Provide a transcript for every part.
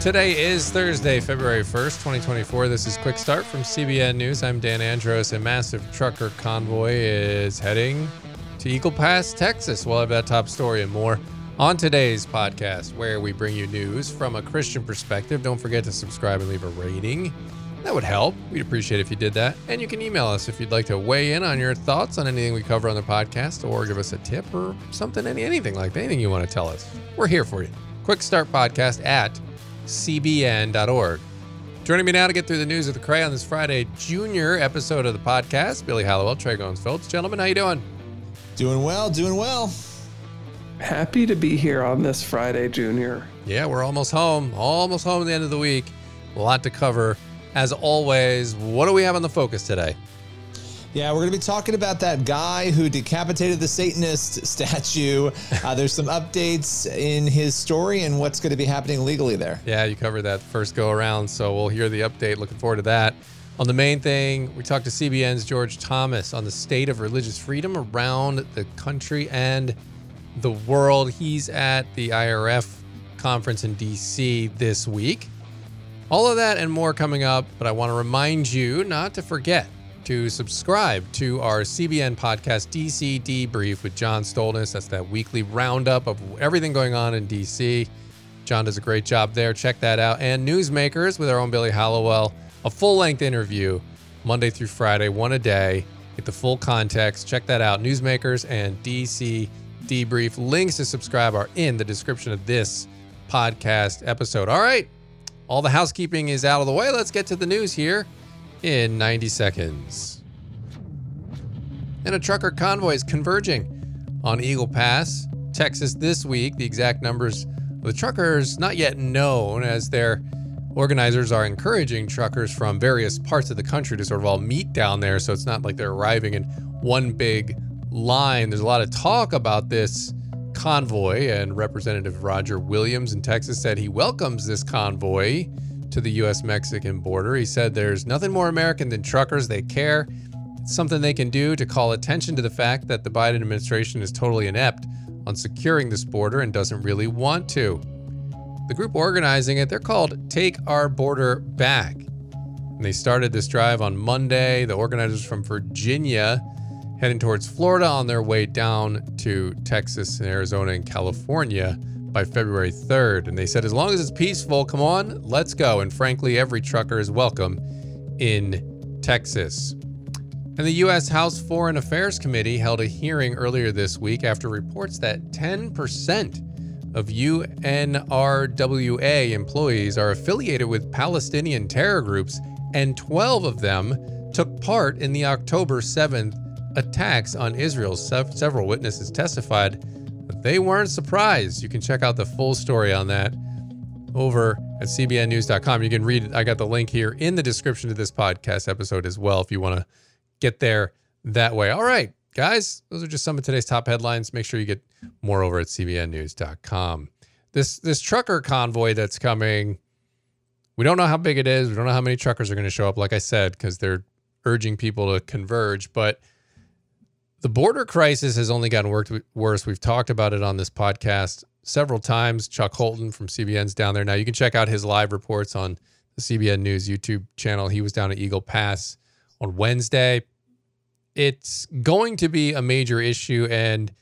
Today is Thursday, February 1st, 2024. This is Quick Start from CBN News. I'm Dan Andros. A massive trucker convoy is heading to Eagle Pass, Texas. We'll have that top story and more on today's podcast, where we bring you news from a Christian perspective. Don't forget to subscribe and leave a rating. That would help. We'd appreciate if you did that. And you can email us if you'd like to weigh in on your thoughts on anything we cover on the podcast or give us a tip or something, any, anything like that, anything you want to tell us. We're here for you. Quick Start Podcast at cbn.org. Joining me now to get through the news of the Cray on this Friday junior episode of the podcast, Billy Hallowell, Trey Goins-Phillips. Gentlemen, how you doing? Doing well, doing well. Happy to be here on this Friday, Junior. Yeah, we're almost home. Almost home at the end of the week. A lot to cover. As always, what do we have on the focus today? Yeah, we're going to be talking about that guy who decapitated the Satanist statue. Uh, there's some updates in his story and what's going to be happening legally there. Yeah, you covered that first go around, so we'll hear the update. Looking forward to that. On the main thing, we talked to CBN's George Thomas on the state of religious freedom around the country and the world. He's at the IRF conference in DC this week. All of that and more coming up, but I want to remind you not to forget to subscribe to our CBN podcast, DC Debrief with John Stolnis. That's that weekly roundup of everything going on in DC. John does a great job there. Check that out. And Newsmakers with our own Billy Hallowell, a full length interview Monday through Friday, one a day. Get the full context. Check that out. Newsmakers and DC Debrief. Links to subscribe are in the description of this podcast episode. All right. All the housekeeping is out of the way. Let's get to the news here in 90 seconds. And a trucker convoy is converging on Eagle Pass, Texas this week. The exact numbers of the truckers not yet known as their organizers are encouraging truckers from various parts of the country to sort of all meet down there so it's not like they're arriving in one big line. There's a lot of talk about this convoy, and Representative Roger Williams in Texas said he welcomes this convoy to the US Mexican border. He said there's nothing more American than truckers. They care. It's something they can do to call attention to the fact that the Biden administration is totally inept on securing this border and doesn't really want to. The group organizing it, they're called Take Our Border Back. And they started this drive on Monday. The organizers from Virginia heading towards Florida on their way down to Texas and Arizona and California by February 3rd. And they said, as long as it's peaceful, come on, let's go. And frankly, every trucker is welcome in Texas. And the U.S. House Foreign Affairs Committee held a hearing earlier this week after reports that 10% of UNRWA employees are affiliated with Palestinian terror groups, and 12 of them took part in the October 7th attacks on Israel. Several witnesses testified they weren't surprised. You can check out the full story on that over at cbnnews.com. You can read it. I got the link here in the description of this podcast episode as well if you want to get there that way. All right, guys, those are just some of today's top headlines. Make sure you get more over at cbnnews.com. This this trucker convoy that's coming, we don't know how big it is. We don't know how many truckers are going to show up like I said because they're urging people to converge, but the border crisis has only gotten worse. We've talked about it on this podcast several times. Chuck Holton from CBN's down there now. You can check out his live reports on the CBN News YouTube channel. He was down at Eagle Pass on Wednesday. It's going to be a major issue. And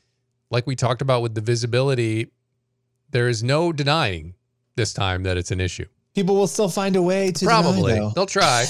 like we talked about with the visibility, there is no denying this time that it's an issue. People will still find a way to probably deny, they'll try.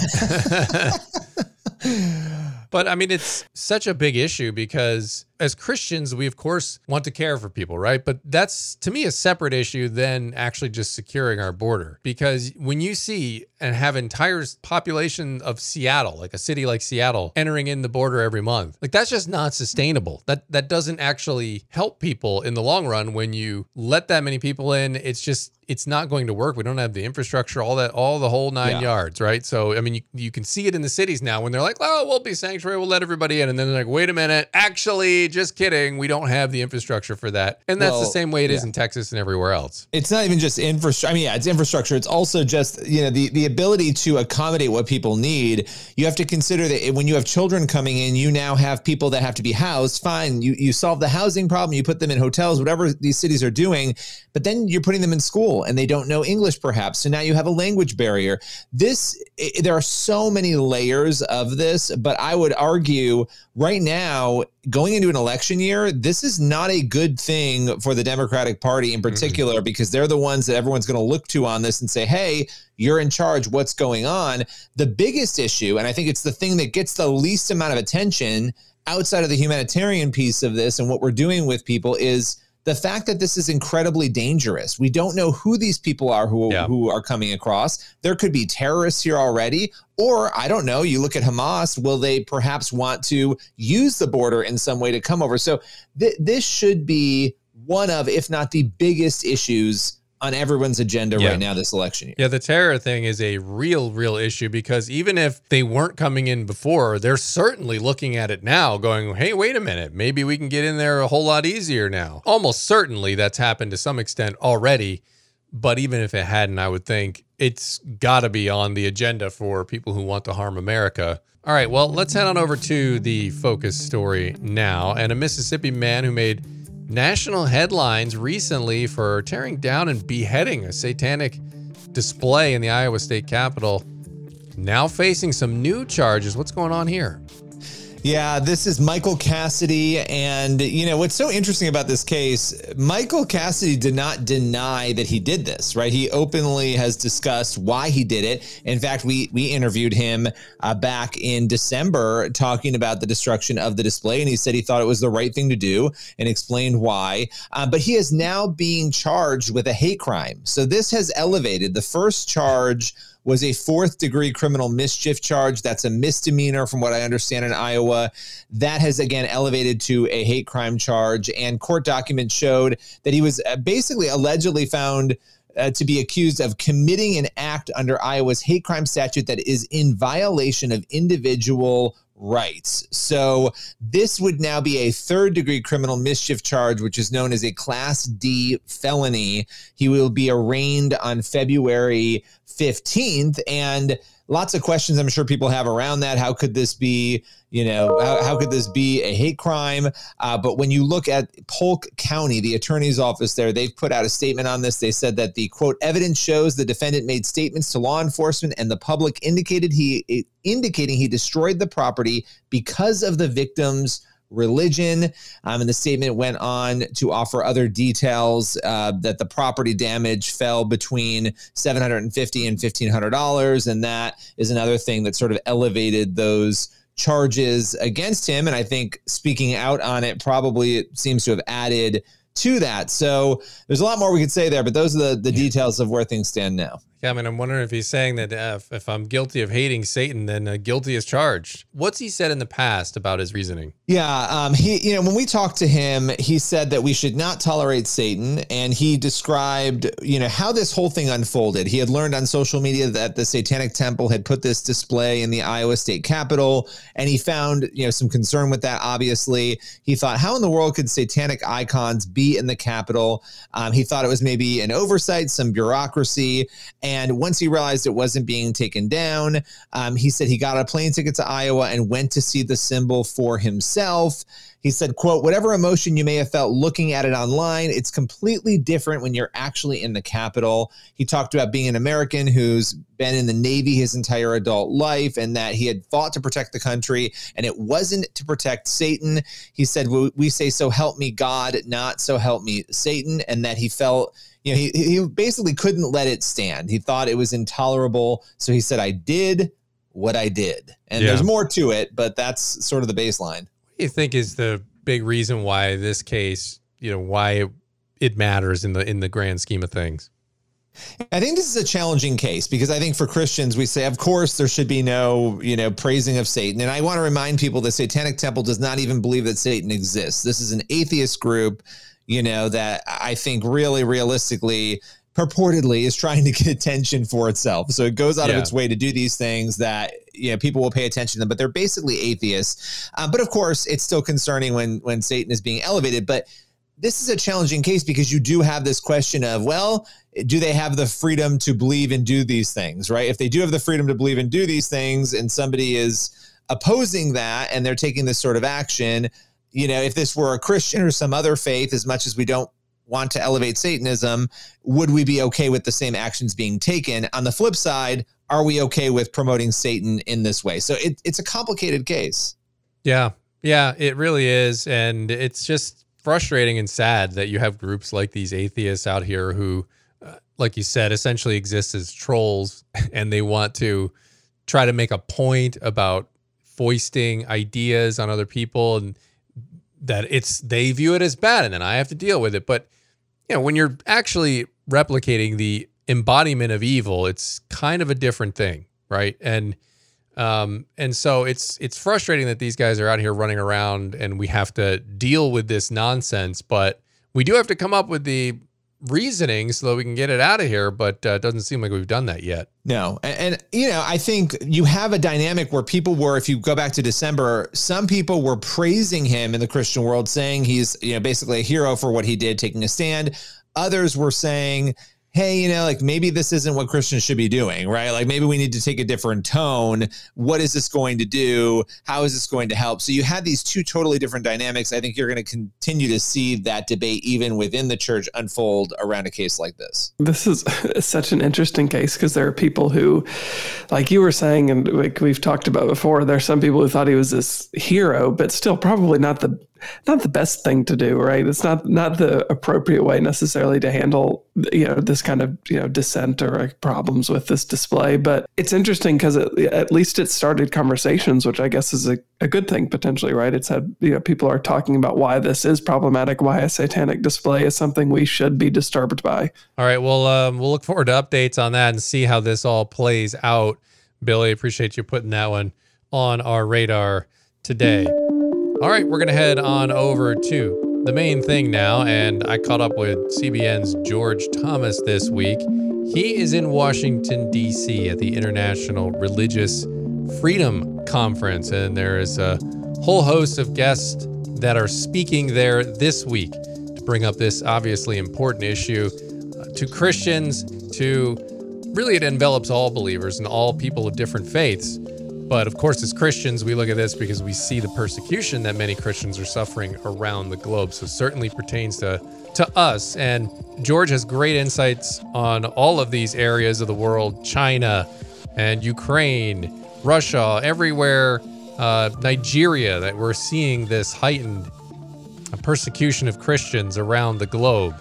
But I mean, it's such a big issue because as Christians, we of course want to care for people, right? But that's to me a separate issue than actually just securing our border. Because when you see and have entire population of Seattle, like a city like Seattle, entering in the border every month, like that's just not sustainable. That that doesn't actually help people in the long run when you let that many people in. It's just it's not going to work. We don't have the infrastructure, all that, all the whole nine yeah. yards, right? So, I mean, you, you can see it in the cities now when they're like, oh, we'll be sanctuary, we'll let everybody in. And then they're like, wait a minute, actually, just kidding. We don't have the infrastructure for that. And that's the same way it is yeah. in Texas and everywhere else. it's not even just infrastructure. I mean, yeah, it's infrastructure. It's also just you know the the ability to accommodate what people need. You have to consider that when you have children coming in, you now have people that have to be housed. Fine, you you solve the housing problem. You put them in hotels, whatever these cities are doing, but then you're putting them in school and they don't know English, perhaps. So now you have a language barrier. This i there are so many layers of this, but I would argue right now, going into an election year, this is not a good thing for the Democratic Party in mm-hmm. particular because they're the ones that everyone's going to look to on this and say, hey, you're in charge. What's going on? The biggest issue, and I think it's the thing that gets the least amount of attention outside of the humanitarian piece of this and what we're doing with people is the fact that this is incredibly dangerous. We don't know who these people are who, Yeah. who are coming across. There could be terrorists here already, or I don't know. You look at Hamas, will they perhaps want to use the border in some way to come over? So th- this should be one of, if not the biggest issues on everyone's agenda Yeah. right now this election year. Yeah, the terror thing is a real, real issue because even if they weren't coming in before, they're certainly looking at it now, going, hey, wait a minute, maybe we can get in there a whole lot easier now. Almost certainly that's happened to some extent already. But even if it hadn't, I would think it's got to be on the agenda for people who want to harm America. All right, well, let's head on over to the focus story now. And a Mississippi man who made national headlines recently for tearing down and beheading a satanic display in the Iowa State Capitol, now facing some new charges. What's going on here? Yeah, this is Michael Cassidy. And, you know, what's so interesting about this case, Michael Cassidy did not deny that he did this, right? He openly has discussed why he did it. In fact, we, we interviewed him uh, back in December talking about the destruction of the display. And he said he thought it was the right thing to do and explained why. Uh, but he is now being charged with a hate crime. So this has elevated the first charge was a fourth degree criminal mischief charge. That's a misdemeanor, from what I understand, in Iowa. That has again elevated to a hate crime charge. And court documents showed that he was uh, basically allegedly found. Uh, to be accused of committing an act under Iowa's hate crime statute that is in violation of individual rights. So this would now be a third degree criminal mischief charge, which is known as a Class D felony. He will be arraigned on February 15th. And lots of questions I'm sure people have around that. How could this be, you know, how, how could this be a hate crime? Uh, but when you look at Polk County, the attorney's office there, they've put out a statement on this. They said that the quote evidence shows the defendant made statements to law enforcement and the public indicated he indicating he destroyed the property because of the victim's religion. Um, and the statement went on to offer other details uh, that the property damage fell between 750 and $1,500. And that is another thing that sort of elevated those charges against him. And I think speaking out on it probably it seems to have added to that. So there's a lot more we could say there, but those are the, the details of where things stand now. Yeah, I mean, I'm wondering if he's saying that uh, if, I'm guilty of hating Satan, then uh, guilty is charged. What's he said in the past about his reasoning? Yeah, um, he, you know, when we talked to him, he said that we should not tolerate Satan, and he described, you know, how this whole thing unfolded. He had learned on social media that the Satanic Temple had put this display in the Iowa State Capitol, and he found, you know, some concern with that. Obviously, he thought, how in the world could satanic icons be in the Capitol? Um, he thought it was maybe an oversight, some bureaucracy, and once he realized it wasn't being taken down, um, he said he got a plane ticket to Iowa and went to see the symbol for himself. He said, quote, whatever emotion you may have felt looking at it online, it's completely different when you're actually in the Capitol. He talked about being an American who's been in the Navy his entire adult life and that he had fought to protect the country and it wasn't to protect Satan. He said, we, we say, so help me God, not so help me Satan. And that he felt, you know, he, he basically couldn't let it stand. He thought it was intolerable. So he said, I did what I did. And Yeah. there's more to it, but that's sort of the baseline. You think is the big reason why this case, you know, why it, it matters in the in the grand scheme of things? I think this is a challenging case because I think for Christians, we say, of course, there should be no, you know, praising of Satan. And I want to remind people the Satanic Temple does not even believe that Satan exists. This is an atheist group, you know, that I think really realistically, purportedly, is trying to get attention for itself. So it goes out Yeah. of its way to do these things that you know people will pay attention to them, but they're basically atheists. Uh, but of course, it's still concerning when when Satan is being elevated. But this is a challenging case because you do have this question of well do they have the freedom to believe and do these things right if they do have the freedom to believe and do these things and somebody is opposing that and they're taking this sort of action you know if this were a christian or some other faith as much as we don't want to elevate satanism would we be okay with the same actions being taken? On the flip side are we okay with promoting satan in this way? So it, it's a complicated case. Yeah. Yeah it really is. And it's just frustrating and sad that you have groups like these atheists out here who, uh, like you said, essentially exist as trolls and they want to try to make a point about foisting ideas on other people and that it's they view it as bad and then I have to deal with it. But you know, when you're actually replicating the embodiment of evil, it's kind of a different thing, right? And um, and so it's it's frustrating that these guys are out here running around and we have to deal with this nonsense, but we do have to come up with the reasoning so that we can get it out of here, but uh, doesn't seem like we've done that yet. No. And, and, you know, I think you have a dynamic where people were, if you go back to December, some people were praising him in the Christian world, saying he's, you know, basically a hero for what he did, taking a stand. Others were saying, hey, you know, like maybe this isn't what Christians should be doing, right? Like maybe we need to take a different tone. What is this going to do? How is this going to help? So you had these two totally different dynamics. I think you're going to continue to see that debate even within the church unfold around a case like this. This is such an interesting case because there are people who, like you were saying, and like we've talked about before, there are some people who thought he was this hero, but still probably not the not the best thing to do, right? It's not not the appropriate way necessarily to handle you know this kind of you know dissent or problems with this display. But it's interesting because at least it started conversations, which I guess is a, a good thing potentially, right? It's had you know people are talking about why this is problematic, why a satanic display is something we should be disturbed by. All right, well, um, we'll look forward to updates on that and see how this all plays out. Billy, appreciate you putting that one on our radar today. All right, we're going to head on over to the main thing now. And I caught up with CBN's George Thomas this week. He is in Washington, D.C. at the International Religious Freedom Conference. And there is a whole host of guests that are speaking there this week to bring up this obviously important issue uh, to Christians, to really, it envelops all believers and all people of different faiths. But of course, as Christians, we look at this because we see the persecution that many Christians are suffering around the globe. So certainly pertains to to us. And George has great insights on all of these areas of the world: China and Ukraine, Russia, everywhere, uh, Nigeria. That we're seeing this heightened persecution of Christians around the globe.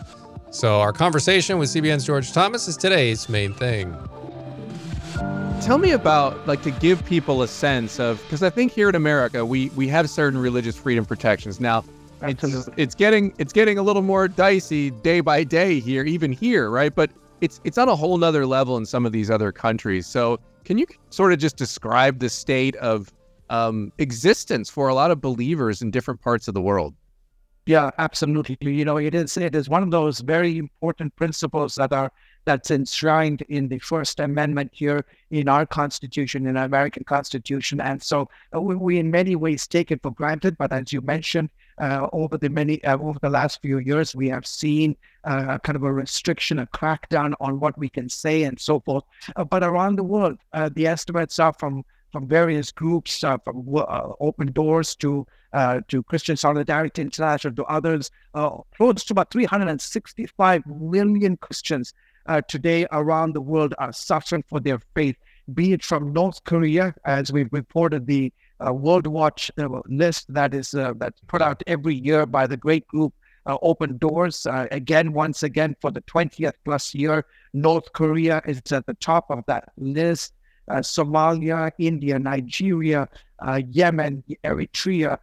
So our conversation with CBN's George Thomas is today's main thing tell me about like to give people a sense of because I think here in America we we have certain religious freedom protections. Now it's, it's getting it's getting a little more dicey day by day here, even here, right? But it's it's on a whole nother level in some of these other countries. So can you sort of just describe the state of um, existence for a lot of believers in different parts of the world? Yeah, absolutely. You know, it is it is one of those very important principles that are that's enshrined in the First Amendment here in our Constitution, in our American Constitution. And so uh, we, we, in many ways take it for granted. But as you mentioned, uh, over the many uh, over the last few years, we have seen uh, kind of a restriction, a crackdown on what we can say, and so forth. Uh, but around the world, uh, the estimates are from from various groups, from Open Doors to to Christian Solidarity International to others, close to about 365 million Christians uh, today around the world are suffering for their faith, be it from North Korea, as we've reported the uh, World Watch uh, list that is uh, that's put out every year by the great group uh, Open Doors. Uh, again, once again, for the 20th plus year, North Korea is at the top of that list. Somalia, India, Nigeria, Yemen, Eritrea,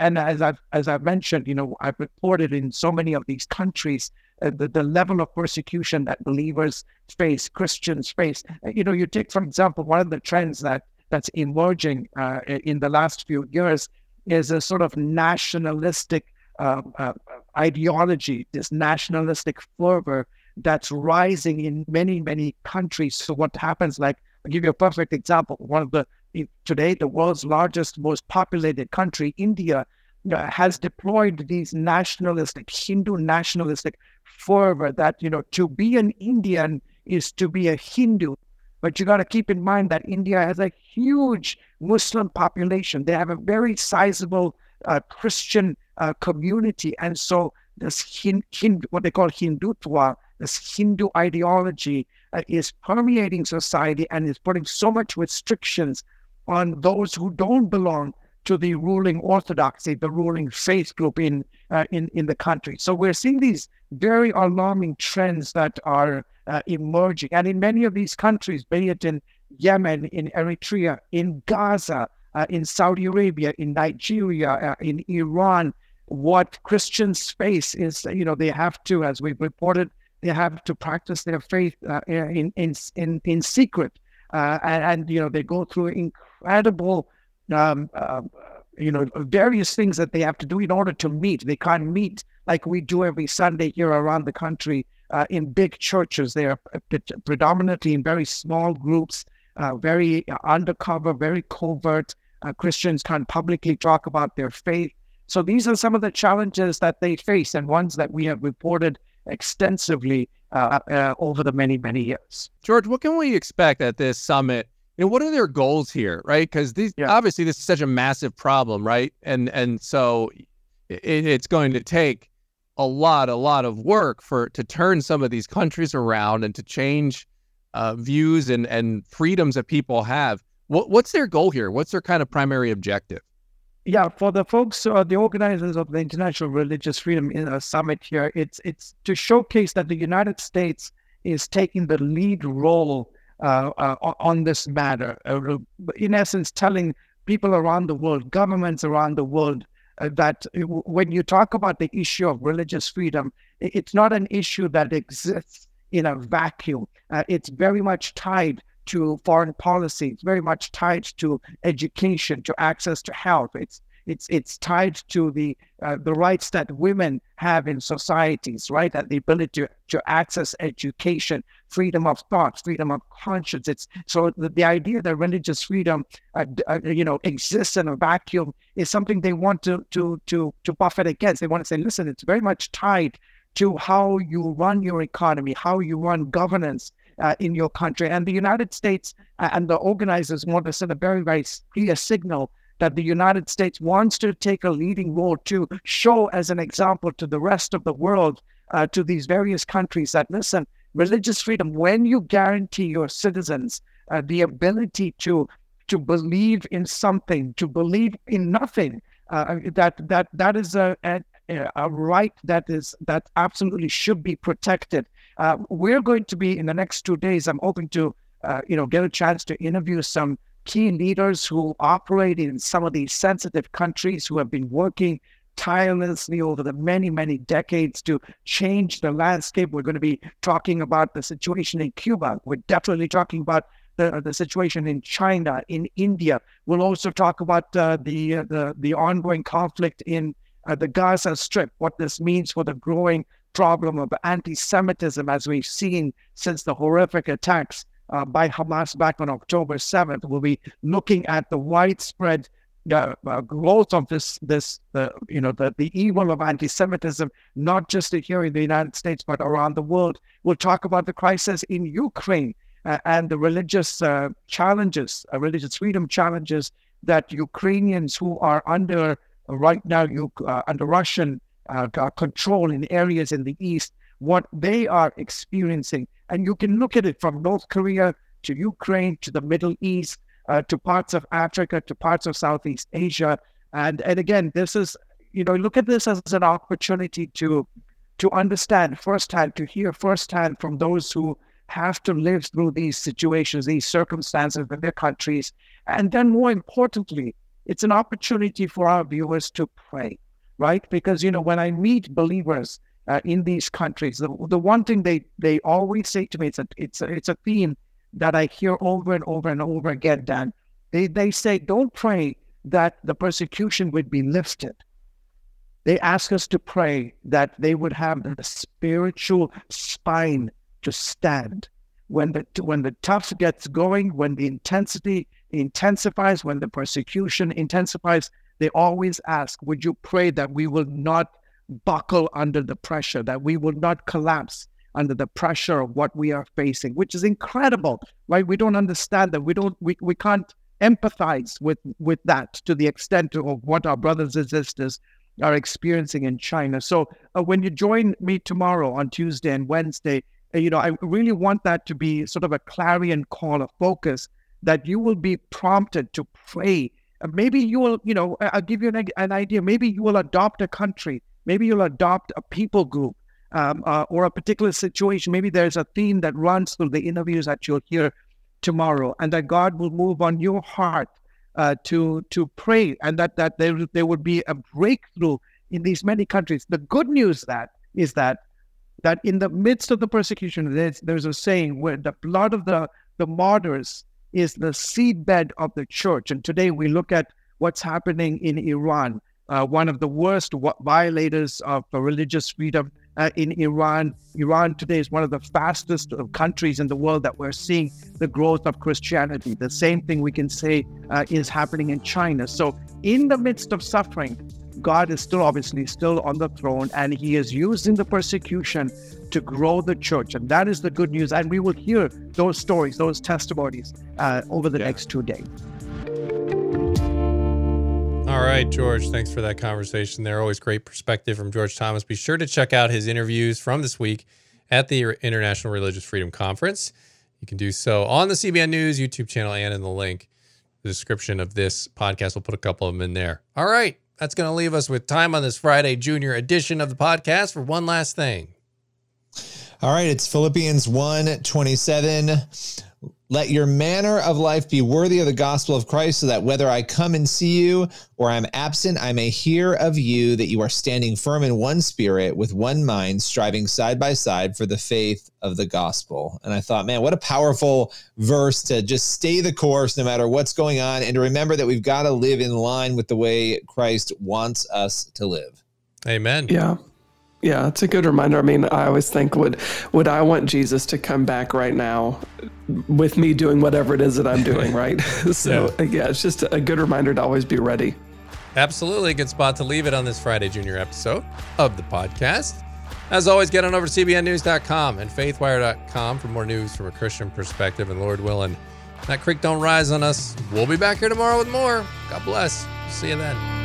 and as I've as I've mentioned, you know, I've reported in so many of these countries uh, the, the level of persecution that believers face, Christians face. Uh, you know, you take, for example, one of the trends that that's emerging uh, in the last few years is a sort of nationalistic uh, uh, ideology, this nationalistic fervor that's rising in many, many countries. So what happens, like, I'll give you a perfect example. One of the today, the world's largest, most populated country, India, uh, has deployed these nationalistic, Hindu nationalistic fervor that, you know, to be an Indian is to be a Hindu. But you got to keep in mind that India has a huge Muslim population. They have a very sizable uh, Christian uh, community. And so this hin, hin, what they call Hindutva, this Hindu ideology uh, is permeating society and is putting so much restrictions on those who don't belong to the ruling orthodoxy, the ruling faith group in uh, in in the country. So we're seeing these very alarming trends that are uh, emerging, and in many of these countries, be it in Yemen, in Eritrea, in Gaza, uh, in Saudi Arabia, in Nigeria, uh, in Iran, what Christians face is, you know, they have to, as we've reported, they have to practice their faith uh, in, in in in secret, uh, and, and, you know they go through incredible um, uh, you know, various things that they have to do in order to meet. They can't meet like we do every Sunday here around the country uh, in big churches. They are predominantly in very small groups, uh, very undercover, very covert. Uh, Christians can't publicly talk about their faith. So these are some of the challenges that they face and ones that we have reported extensively uh, uh, over the many, many years. George, what can we expect at this summit you know, what are their goals here, right? Because these yeah. obviously this is such a massive problem, right? And and so it, it's going to take a lot, a lot of work for to turn some of these countries around and to change uh, views and and freedoms that people have. What what's their goal here? What's their kind of primary objective? Yeah, for the folks, uh, the organizers of the International Religious Freedom uh, Summit here, it's it's to showcase that the United States is taking the lead role uh, uh, on this matter. Uh, in essence, telling people around the world, governments around the world, that when you talk about the issue of religious freedom, it's not an issue that exists in a vacuum. it's very much tied to foreign policy. It's very much tied to education, to access to health. It's it's it's tied to the uh, the rights that women have in societies, right? And the ability to, to access education, freedom of thought, freedom of conscience. It's so the, the idea that religious freedom, uh, uh, you know, exists in a vacuum is something they want to to to to buffet against. They want to say, listen, it's very much tied to how you run your economy, how you run governance. Uh, in your country. And the United States uh, and the organizers want to send a very, very clear signal that the United States wants to take a leading role to show as an example to the rest of the world, uh, to these various countries that listen, religious freedom, when you guarantee your citizens uh, the ability to to believe in something, to believe in nothing, uh, that that that is a, a, a right that is that absolutely should be protected. Uh, we're going to be in the next two days. I'm hoping to uh, you know get a chance to interview some key leaders who operate in some of these sensitive countries who have been working tirelessly over the many, many decades to change the landscape. We're going to be talking about the situation in Cuba. We're definitely talking about the, the situation in China, in India. We'll also talk about uh, the, uh, the the ongoing conflict in uh, the Gaza Strip, what this means for the growing problem of anti-Semitism, as we've seen since the horrific attacks uh, by Hamas back on October 7th. We'll be looking at the widespread uh, uh, growth of this, this, uh, you know, the, the evil of anti-Semitism, not just here in the United States, but around the world. We'll talk about the crisis in Ukraine uh, and the religious uh, challenges, uh, religious freedom challenges that Ukrainians who are under right now under Russian control in areas in the east, what they are experiencing and you can look at it from North Korea to Ukraine to the Middle East uh, to parts of Africa to parts of Southeast Asia. And and again, this is you know look at this as an opportunity to to understand firsthand, to hear firsthand from those who have to live through these situations, these circumstances in their countries. And then more importantly, it's an opportunity for our viewers to pray, right? Because, you know, when I meet believers, uh, in these countries. The, the one thing they, they always say to me, it's a, it's a, it's a theme that I hear over and over and over again, Dan. They, they say, don't pray that the persecution would be lifted. They ask us to pray that they would have the spiritual spine to stand when the when the tough gets going, when the intensity intensifies, when the persecution intensifies, they always ask, Would you pray that we will not buckle under the pressure, that we will not collapse under the pressure of what we are facing, which is incredible, right? We don't understand that. We don't, we, we can't empathize with, with that to the extent of what our brothers and sisters are experiencing in China. So uh, when you join me tomorrow on Tuesday and Wednesday, uh, you know, I really want that to be sort of a clarion call of focus that you will be prompted to pray. Maybe you will, you know, I'll give you an, an idea. Maybe you will adopt a country. Maybe you'll adopt a people group um, uh, or a particular situation. Maybe there's a theme that runs through the interviews that you'll hear tomorrow, and that God will move on your heart uh, to to pray, and that that there there would be a breakthrough in these many countries. The good news that is that that in the midst of the persecution, there's, there's a saying where the blood of the the martyrs is the seedbed of the church. And today we look at what's happening in Iran, uh, one of the worst violators of religious freedom uh, in Iran. Iran today is one of the fastest countries in the world that we're seeing the growth of Christianity. The same thing we can say uh, is happening in China. So, in the midst of suffering, God is still obviously still on the throne, and He is using the persecution to grow the church. And that is the good news. And we will hear those stories, those testimonies uh, over the yeah. next two days. All right, George, thanks for that conversation there. Always great perspective from George Thomas. Be sure to check out his interviews from this week at the International Religious Freedom Conference. You can do so on the CBN News YouTube channel and in the link, the description of this podcast. We'll put a couple of them in there. All right, that's going to leave us with time on this Friday junior edition of the podcast for one last thing. All right, it's Philippians 1 27. Let your manner of life be worthy of the gospel of Christ, so that whether I come and see you or I'm absent, I may hear of you that you are standing firm in one spirit, with one mind, striving side by side for the faith of the gospel. And I thought, man, what a powerful verse to just stay the course no matter what's going on, and to remember that we've got to live in line with the way Christ wants us to live. Amen. Yeah. Yeah, it's a good reminder. I mean, I always think would would I want Jesus to come back right now with me doing whatever it is that I'm doing, right? so yeah. Uh, yeah, it's just a good reminder to always be ready. Absolutely, a good spot to leave it on this Friday Junior episode of the podcast. As always, get on over to cbnnews.com and faithwire.com for more news from a Christian perspective. And Lord willing, that creek don't rise on us. We'll be back here tomorrow with more. God bless. See you then.